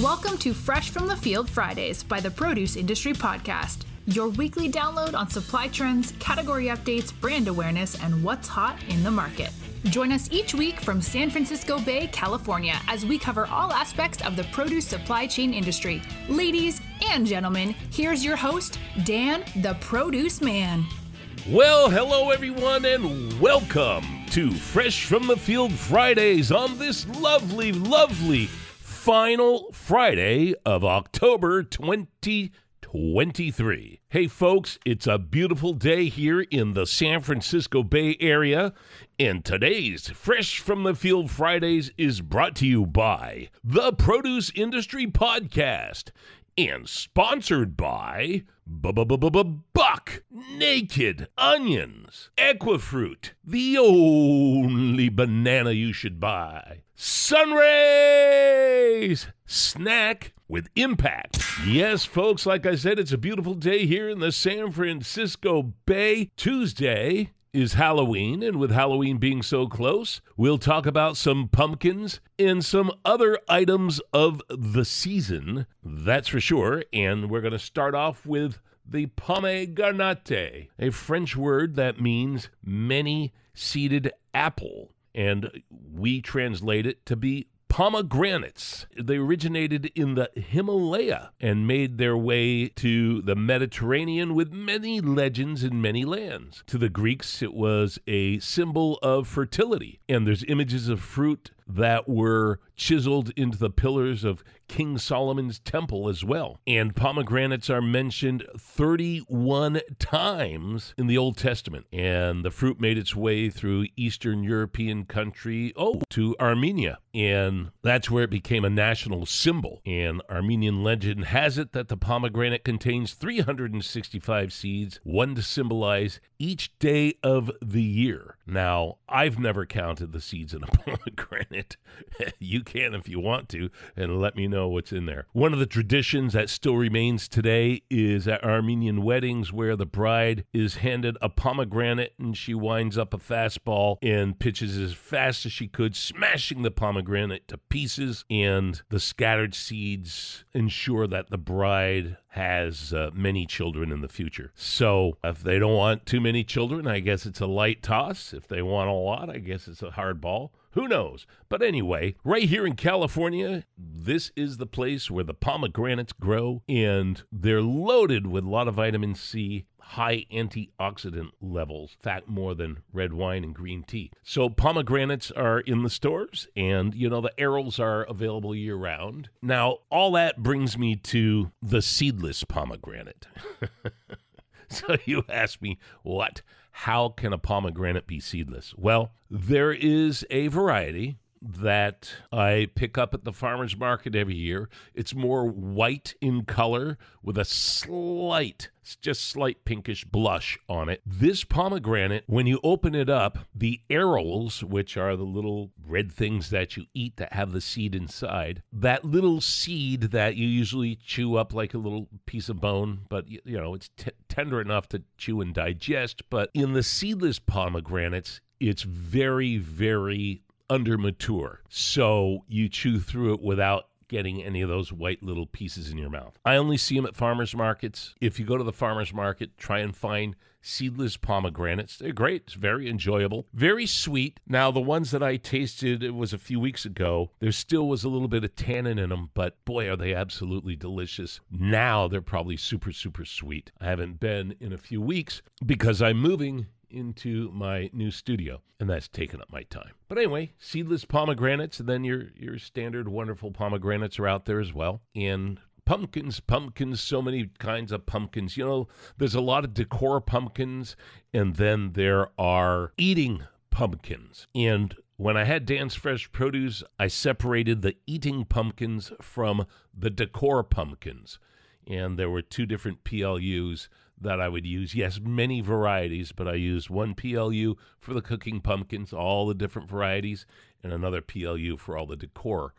Welcome to Fresh from the Field Fridays by the Produce Industry Podcast, your weekly download on supply trends, category updates, brand awareness, and what's hot in the market. Join us each week from San Francisco Bay, California, as we cover all aspects of the produce supply chain industry. Ladies and gentlemen, here's your host, Dan the Produce Man. Well, hello everyone, and welcome to Fresh from the Field Fridays on this lovely, lovely final Friday of October 2023. Hey, folks, it's a beautiful day here in the San Francisco Bay Area, and today's Fresh from the Field Fridays is brought to you by the Produce Industry Podcast and sponsored by Buck Naked Onions, Equifruit, the only banana you should buy. Sunrays, snack with impact. Yes, folks, like I said, it's a beautiful day here in the San Francisco Bay. Tuesday is Halloween, and with Halloween being so close, we'll talk about some pumpkins and some other items of the season. That's for sure. And we're going to start off with the pomegranate, a French word that means many seeded apple. And we translate it to be pomegranates. They originated in the Himalaya and made their way to the Mediterranean with many legends in many lands. To the Greeks, it was a symbol of fertility, and there's images of fruit that were chiseled into the pillars of King Solomon's temple as well. And pomegranates are mentioned 31 times in the Old Testament. And the fruit made its way through Eastern European country, oh, to Armenia. And that's where it became a national symbol. And Armenian legend has it that the pomegranate contains 365 seeds, one to symbolize each day of the year. Now, I've never counted the seeds in a pomegranate. you can if you want to, and let me know what's in there. One of the traditions that still remains today is at Armenian weddings where the bride is handed a pomegranate and she winds up a fastball and pitches as fast as she could, smashing the pomegranate to pieces, and the scattered seeds ensure that the bride has uh, many children in the future. So if they don't want too many children, I guess it's a light toss. If they want a lot, I guess it's a hard ball. Who knows? But anyway, right here in California, this is the place where the pomegranates grow, and they're loaded with a lot of vitamin C, high antioxidant levels, fact more than red wine and green tea. So pomegranates are in the stores, and you know, the arils are available year round. Now, all that brings me to the seedless pomegranate. so you ask me, what? How can a pomegranate be seedless? Well, there is a variety that I pick up at the farmer's market every year. It's more white in color with a slight, just slight pinkish blush on it. This pomegranate, when you open it up, the arils, which are the little red things that you eat that have the seed inside, that little seed that you usually chew up like a little piece of bone, but you know, it's t- tender enough to chew and digest. But in the seedless pomegranates, it's very, very under mature. So you chew through it without getting any of those white little pieces in your mouth. I only see them at farmers markets. If you go to the farmers market, try and find seedless pomegranates. They're great. It's very enjoyable, very sweet. Now, the ones that I tasted, it was a few weeks ago, there still was a little bit of tannin in them, but boy, are they absolutely delicious. Now they're probably super, super sweet. I haven't been in a few weeks because I'm moving into my new studio, and that's taken up my time. But anyway, seedless pomegranates, and then your your standard wonderful pomegranates are out there as well. And pumpkins, pumpkins, so many kinds of pumpkins. You know, there's a lot of decor pumpkins, and then there are eating pumpkins. And when I had Dan's Fresh Produce, I separated the eating pumpkins from the decor pumpkins. And there were two different PLUs that I would use. Yes, many varieties, but I used one PLU for the cooking pumpkins, all the different varieties, and another PLU for all the decor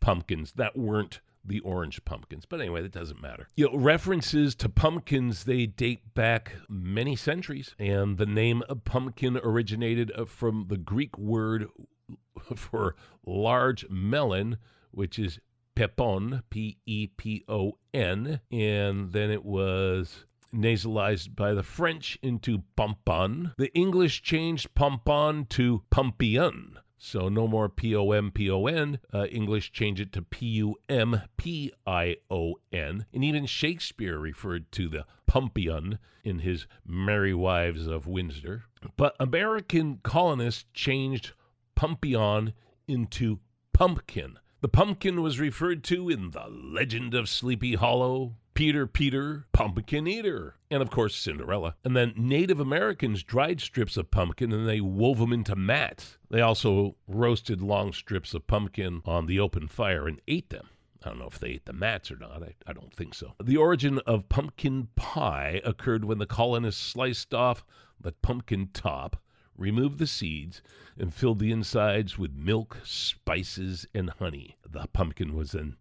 pumpkins that weren't the orange pumpkins. But anyway, that doesn't matter. You know, references to pumpkins, they date back many centuries, and the name pumpkin originated uh, from the Greek word for large melon, which is Pepon, P E P O N, and then it was nasalized by the French into pompon. The English changed pompon to pompion. So no more P O M P O N. Uh, English changed it to P U M P I O N. And even Shakespeare referred to the Pumpion in his Merry Wives of Windsor. But American colonists changed Pumpion into pumpkin. The pumpkin was referred to in The Legend of Sleepy Hollow, Peter Peter, Pumpkin Eater, and of course Cinderella. And then Native Americans dried strips of pumpkin and they wove them into mats. They also roasted long strips of pumpkin on the open fire and ate them. I don't know if they ate the mats or not. I, I don't think so. The origin of pumpkin pie occurred when the colonists sliced off the pumpkin top removed the seeds, and filled the insides with milk, spices, and honey. The pumpkin was then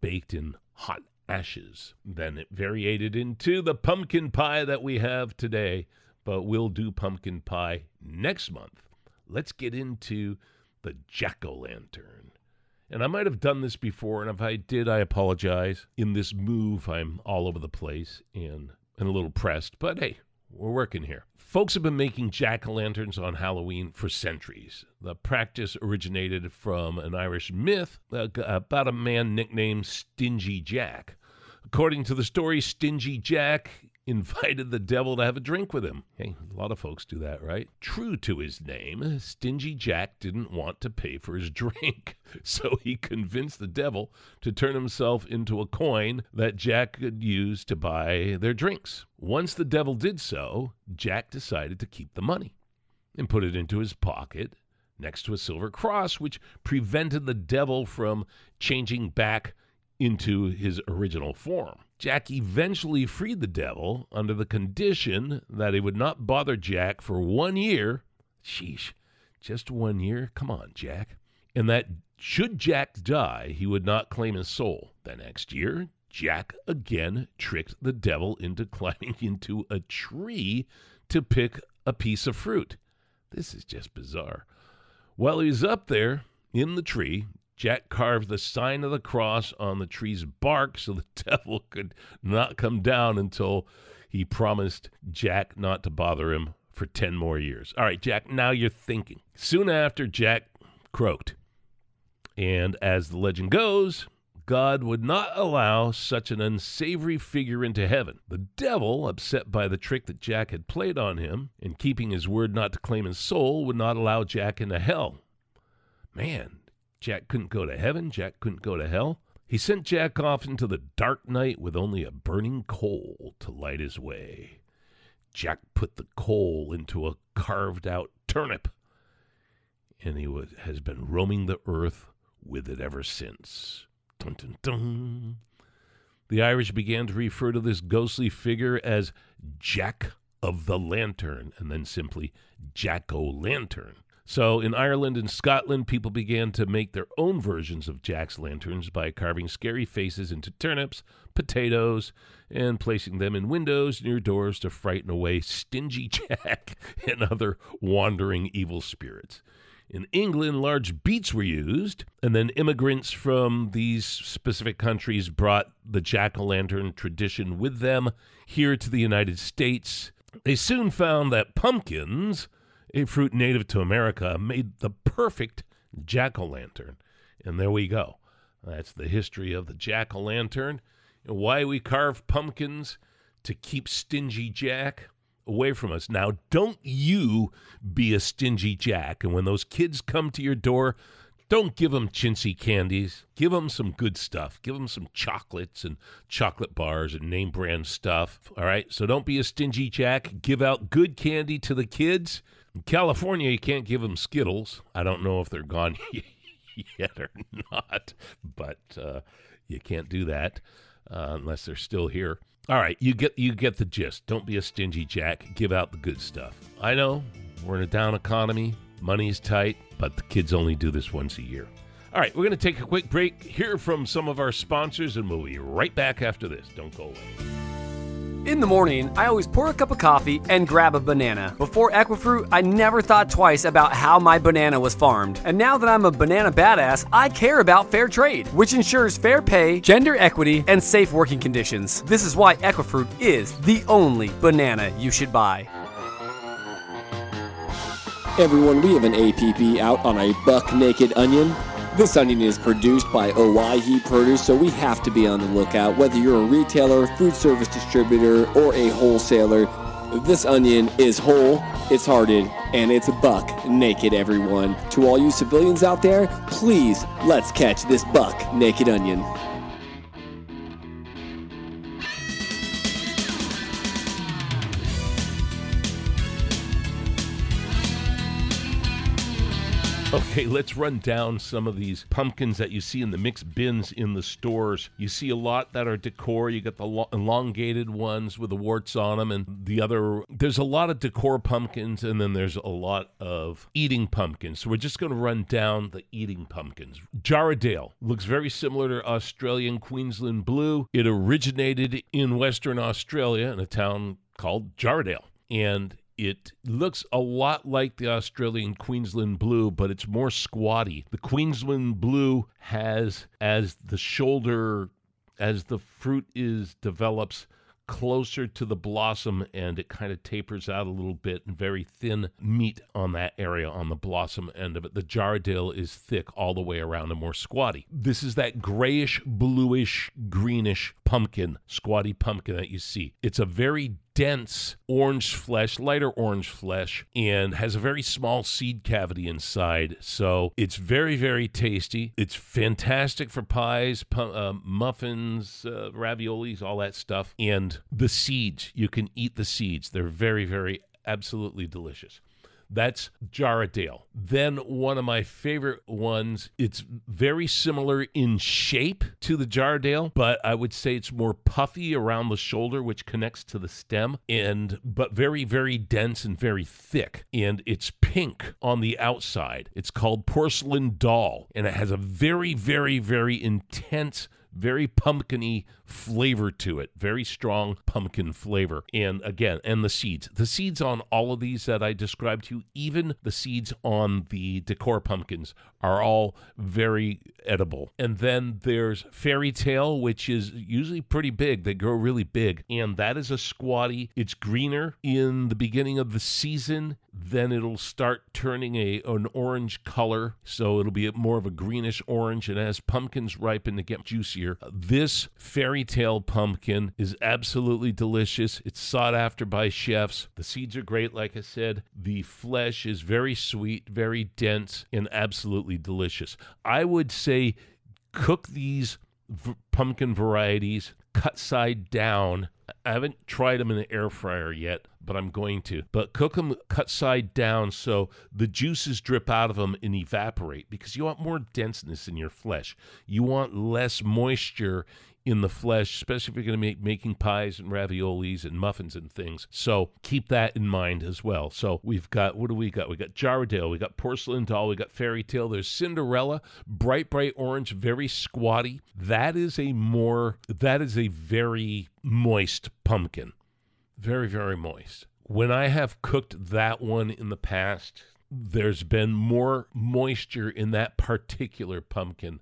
baked in hot ashes. Then it variated into the pumpkin pie that we have today, but we'll do pumpkin pie next month. Let's get into the jack o' lantern. And I might have done this before, and if I did, I apologize. In this move, I'm all over the place and, and a little pressed, but hey, we're working here. Folks have been making jack o' lanterns on Halloween for centuries. The practice originated from an Irish myth uh, about a man nicknamed Stingy Jack. According to the story, Stingy Jack invited the devil to have a drink with him. Hey, a lot of folks do that, right? True to his name, Stingy Jack didn't want to pay for his drink, so he convinced the devil to turn himself into a coin that Jack could use to buy their drinks. Once the devil did so, Jack decided to keep the money and put it into his pocket next to a silver cross, which prevented the devil from changing back into his original form. Jack eventually freed the devil under the condition that he would not bother Jack for one year. Sheesh, just one year? Come on, Jack. And that should Jack die, he would not claim his soul. The next year, Jack again tricked the devil into climbing into a tree to pick a piece of fruit. This is just bizarre. While he was up there in the tree, Jack carved the sign of the cross on the tree's bark so the devil could not come down until he promised Jack not to bother him for 10 more years. All right, Jack, now you're thinking. Soon after, Jack croaked. And as the legend goes, God would not allow such an unsavory figure into heaven. The devil, upset by the trick that Jack had played on him, and keeping his word not to claim his soul, would not allow Jack into hell. Man, Jack couldn't go to heaven. Jack couldn't go to hell. He sent Jack off into the dark night with only a burning coal to light his way. Jack put the coal into a carved out turnip, and he was, has been roaming the earth with it ever since. Dun, dun, dun. The Irish began to refer to this ghostly figure as Jack of the Lantern, and then simply Jack o' Lantern. So in Ireland and Scotland, people began to make their own versions of Jack's lanterns by carving scary faces into turnips, potatoes, and placing them in windows near doors to frighten away stingy Jack and other wandering evil spirits. In England, large beets were used, and then immigrants from these specific countries brought the jack o' lantern tradition with them here to the United States. They soon found that pumpkins a fruit native to America, made the perfect jack o' lantern. And there we go. That's the history of the jack o' lantern and why we carve pumpkins to keep stingy Jack away from us. Now, don't you be a stingy Jack. And when those kids come to your door, don't give them chintzy candies. Give them some good stuff. Give them some chocolates and chocolate bars and name brand stuff. All right. So don't be a stingy Jack. Give out good candy to the kids in California, you can't give them Skittles. I don't know if they're gone yet or not, but uh, you can't do that uh, unless they're still here. All right, you get you get the gist. Don't be a stingy jack. Give out the good stuff. I know we're in a down economy. Money's tight, but the kids only do this once a year. All right, we're going to take a quick break, hear from some of our sponsors, and we'll be right back after this. Don't go away. In the morning, I always pour a cup of coffee and grab a banana. Before Equifruit, I never thought twice about how my banana was farmed. And now that I'm a banana badass, I care about fair trade, which ensures fair pay, gender equity, and safe working conditions. This is why Equifruit is the only banana you should buy. Everyone, we have an APB out on a buck naked onion. This onion is produced by Owyhee Produce, so we have to be on the lookout. Whether you're a retailer, food service distributor, or a wholesaler, this onion is whole, it's hearted, and it's a buck naked, everyone. To all you civilians out there, please let's catch this buck naked onion. Okay, let's run down some of these pumpkins that you see in the mixed bins in the stores. You see a lot that are decor. You got the lo- elongated ones with the warts on them, and the other. There's a lot of decor pumpkins, and then there's a lot of eating pumpkins. So we're just going to run down the eating pumpkins. Jarrahdale looks very similar to Australian Queensland Blue. It originated in Western Australia in a town called Jarrahdale. And it looks a lot like the Australian Queensland blue, but it's more squatty. The Queensland blue has, as the shoulder, as the fruit is develops closer to the blossom and it kind of tapers out a little bit and very thin meat on that area on the blossom end of it. The Jarrahdale is thick all the way around and more squatty. This is that grayish, bluish, greenish pumpkin, squatty pumpkin that you see. It's a very dense orange flesh, lighter orange flesh, and has a very small seed cavity inside. So it's very, very tasty. It's fantastic for pies, pu- uh, muffins, uh, raviolis, all that stuff. And the seeds, you can eat the seeds. They're very, very, absolutely delicious. That's Jarrahdale. Then one of my favorite ones, it's very similar in shape to the Jarrahdale, but I would say it's more puffy around the shoulder, which connects to the stem, and but very, very dense and very thick. And it's pink on the outside. It's called porcelain doll, and it has a very, very, very intense very pumpkiny flavor to it very strong pumpkin flavor. And again and the seeds the seeds on all of these that i described to you even the seeds on the decor pumpkins are all very edible. And then there's fairy tale which is usually pretty big. They grow really big. And that is a squatty. It's greener in the beginning of the season. Then it'll start turning a an orange color. So it'll be more of a greenish orange. And as pumpkins ripen to get juicier this fairy tale pumpkin is absolutely delicious. It's sought after by chefs. The seeds are great like i said. The flesh is very sweet very dense and absolutely delicious. I would say cook these v- pumpkin varieties cut side down. I haven't tried them in the air fryer yet, but I'm going to. But cook them cut side down so the juices drip out of them and evaporate because you want more denseness in your flesh. You want less moisture in the flesh, especially if you're going to be making pies and raviolis and muffins and things. So keep that in mind as well. So we've got what do we got? We got Jarrahdale, we got Porcelain Doll, we got Fairy Tale. There's Cinderella, bright bright orange, very squatty. That is a more that is a very moist pumpkin, very very moist. When I have cooked that one in the past, there's been more moisture in that particular pumpkin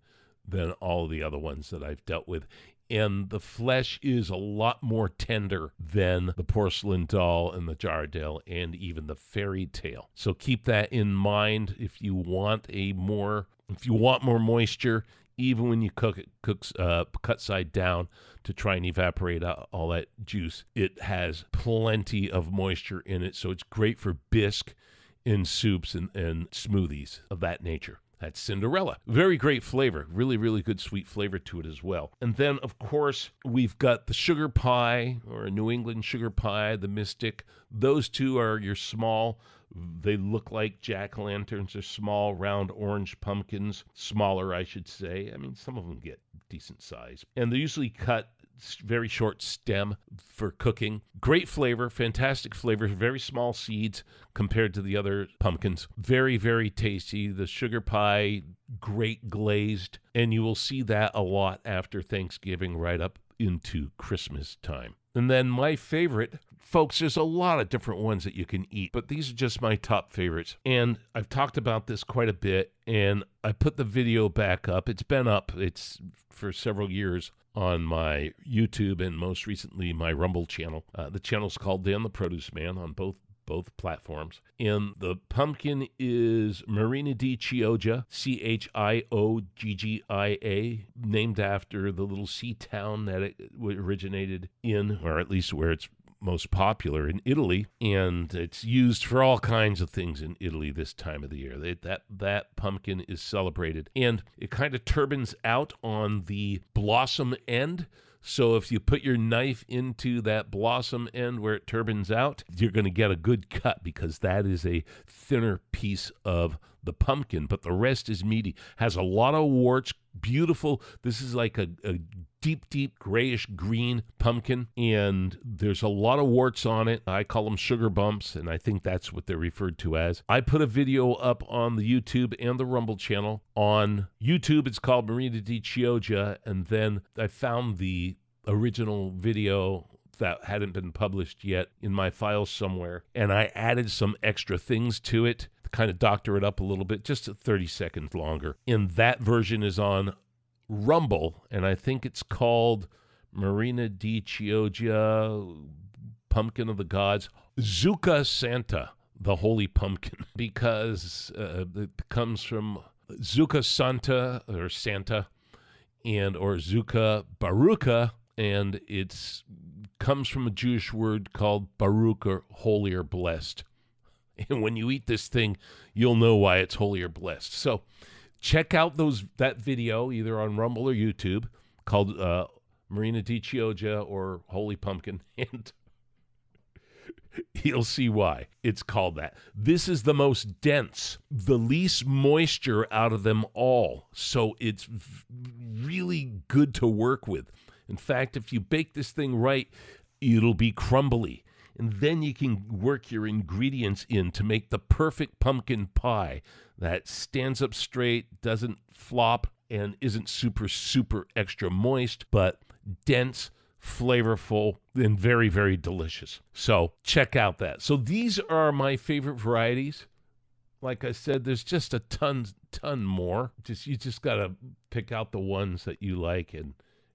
than all the other ones that I've dealt with and the flesh is a lot more tender than the porcelain doll and the Jarrahdale and even the fairy tale. So keep that in mind if you want a more if you want more moisture even when you cook it cooks uh, cut side down to try and evaporate out all that juice it has plenty of moisture in it so it's great for bisque in soups and, and smoothies of that nature that's Cinderella. Very great flavor. Really, really good sweet flavor to it as well. And then, of course, we've got the sugar pie or a New England sugar pie, the Mystic. Those two are your small. They look like jack o' lanterns. They're small, round orange pumpkins. Smaller, I should say. I mean, some of them get decent size. And they're usually cut very short stem for cooking. Great flavor, fantastic flavor, very small seeds compared to the other pumpkins. Very, very tasty. The sugar pie, great glazed, and you will see that a lot after Thanksgiving, right up into Christmas time. And then my favorite, folks, there's a lot of different ones that you can eat, but these are just my top favorites. And I've talked about this quite a bit, and I put the video back up. It's been up, it's for several years on my YouTube and most recently my Rumble channel. Uh, the channel's called Dan the Produce Man on both both platforms. And the pumpkin is Marina di Chioggia, C H I O G G I A, named after the little sea town that it originated in, or at least where it's most popular in Italy, and it's used for all kinds of things in Italy this time of the year. They, that that pumpkin is celebrated, and it kind of turbines out on the blossom end. So if you put your knife into that blossom end where it turbines out, you're going to get a good cut because that is a thinner piece of the pumpkin, but the rest is meaty. Has a lot of warts, beautiful. This is like a, a deep, deep grayish green pumpkin, and there's a lot of warts on it. I call them sugar bumps, and I think that's what they're referred to as. I put a video up on the YouTube and the Rumble channel. On YouTube, it's called Marina di Chioggia, and then I found the original video that hadn't been published yet in my files somewhere, and I added some extra things to it kind of doctor it up a little bit, just 30 seconds longer. And that version is on Rumble, and I think it's called Marina di Chioggia, Pumpkin of the Gods, Zucca Santa, the Holy Pumpkin, because uh, it comes from Zucca Santa or Santa, and or Zucca Baruka, and it's comes from a Jewish word called Baruch or holy or blessed. And when you eat this thing, you'll know why it's holy or blessed. So check out those that video either on Rumble or YouTube called uh, Marina di Chioggia or Holy Pumpkin, and you'll see why it's called that. This is the most dense, the least moisture out of them all. So it's really good to work with. In fact, if you bake this thing right, it'll be crumbly. And then you can work your ingredients in to make the perfect pumpkin pie that stands up straight, doesn't flop, and isn't super, super extra moist, but dense, flavorful, and very, very delicious. So check out that. So these are my favorite varieties. Like I said, there's just a ton, ton more. Just you just gotta pick out the ones that you like and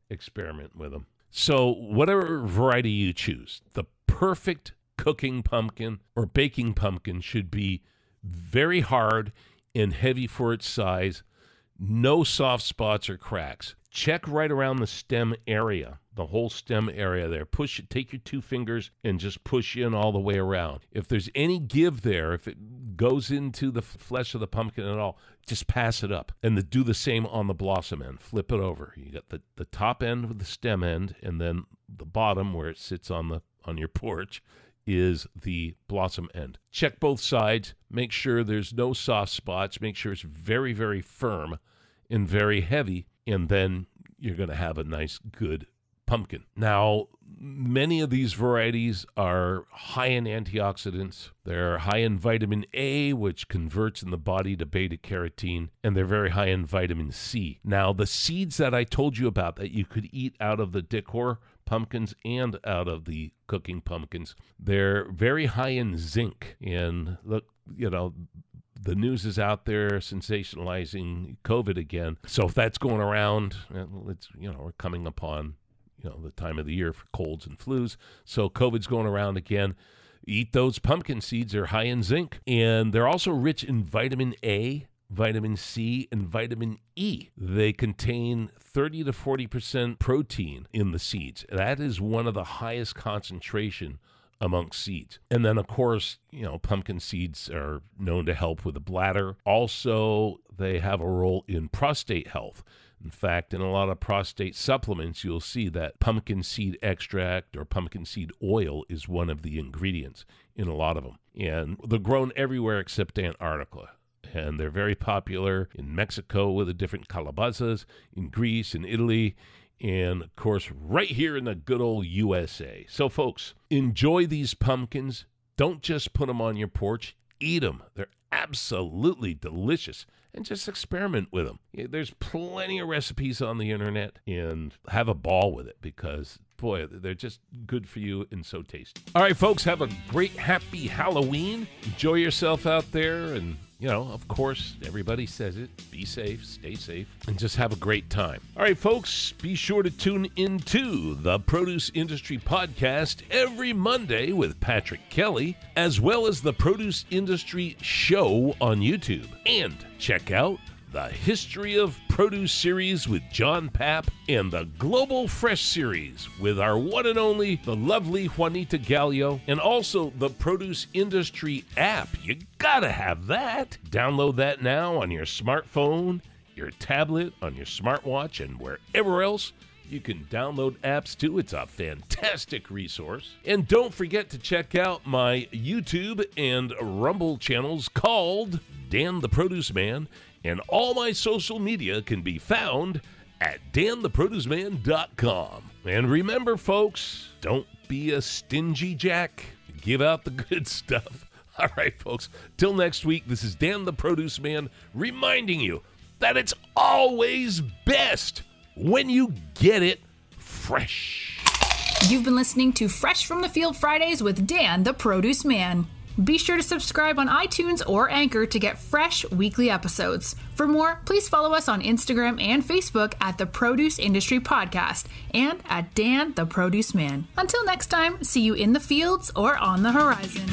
experiment with them. So, whatever variety you choose, the perfect cooking pumpkin or baking pumpkin should be very hard and heavy for its size, no soft spots or cracks. Check right around the stem area, the whole stem area there. Push it, take your two fingers and just push in all the way around. If there's any give there, if it goes into the flesh of the pumpkin at all, just pass it up. And the, do the same on the blossom end. Flip it over. You got the, the top end with the stem end, and then the bottom where it sits on the on your porch is the blossom end. Check both sides. Make sure there's no soft spots. Make sure it's very, very firm and very heavy. And then you're going to have a nice, good pumpkin. Now, many of these varieties are high in antioxidants. They're high in vitamin A, which converts in the body to beta carotene, and they're very high in vitamin C. Now, the seeds that I told you about that you could eat out of the decor pumpkins and out of the cooking pumpkins, they're very high in zinc. And look, you know, the news is out there sensationalizing COVID again. So if that's going around, eh, it's you know we're coming upon you know the time of the year for colds and flus. So COVID's going around again. Eat those pumpkin seeds; they're high in zinc, and they're also rich in vitamin A, vitamin C, and vitamin E. They contain 30 to 40 percent protein in the seeds. That is one of the highest concentration amongst seeds. And then, of course, you know, pumpkin seeds are known to help with the bladder. Also, they have a role in prostate health. In fact, in a lot of prostate supplements, you'll see that pumpkin seed extract or pumpkin seed oil is one of the ingredients in a lot of them. And they're grown everywhere except Antarctica. And they're very popular in Mexico with the different calabazas, in Greece, in Italy, and of course, right here in the good old USA. So, folks, enjoy these pumpkins. Don't just put them on your porch, eat them. They're absolutely delicious. And just experiment with them. There's plenty of recipes on the internet and have a ball with it because boy, they're just good for you and so tasty. All right, folks, have a great, happy Halloween. Enjoy yourself out there. And, you know, of course, everybody says it be safe, stay safe, and just have a great time. All right, folks, be sure to tune into the Produce Industry Podcast every Monday with Patrick Kelly, as well as the Produce Industry Show on YouTube. And check out the History of Produce series with John Papp, and the Global Fresh series with our one and only, the lovely Juanita Gaglio, and also the Produce Industry app. You gotta have that. Download that now on your smartphone, your tablet, on your smartwatch, and wherever else. You can download apps too. It's a fantastic resource. And don't forget to check out my YouTube and Rumble channels called Dan the Produce Man and all my social media can be found at dantheproduceman.com. And remember, folks, don't be a stingy jack. Give out the good stuff. All right, folks. Till next week, this is Dan the Produce Man reminding you that it's always best when you get it fresh. You've been listening to Fresh from the Field Fridays with Dan the Produce Man. Be sure to subscribe on iTunes or Anchor to get fresh weekly episodes. For more, please follow us on Instagram and Facebook at the Produce Industry Podcast and at Dan the Produce Man. Until next time, see you in the fields or on the horizon.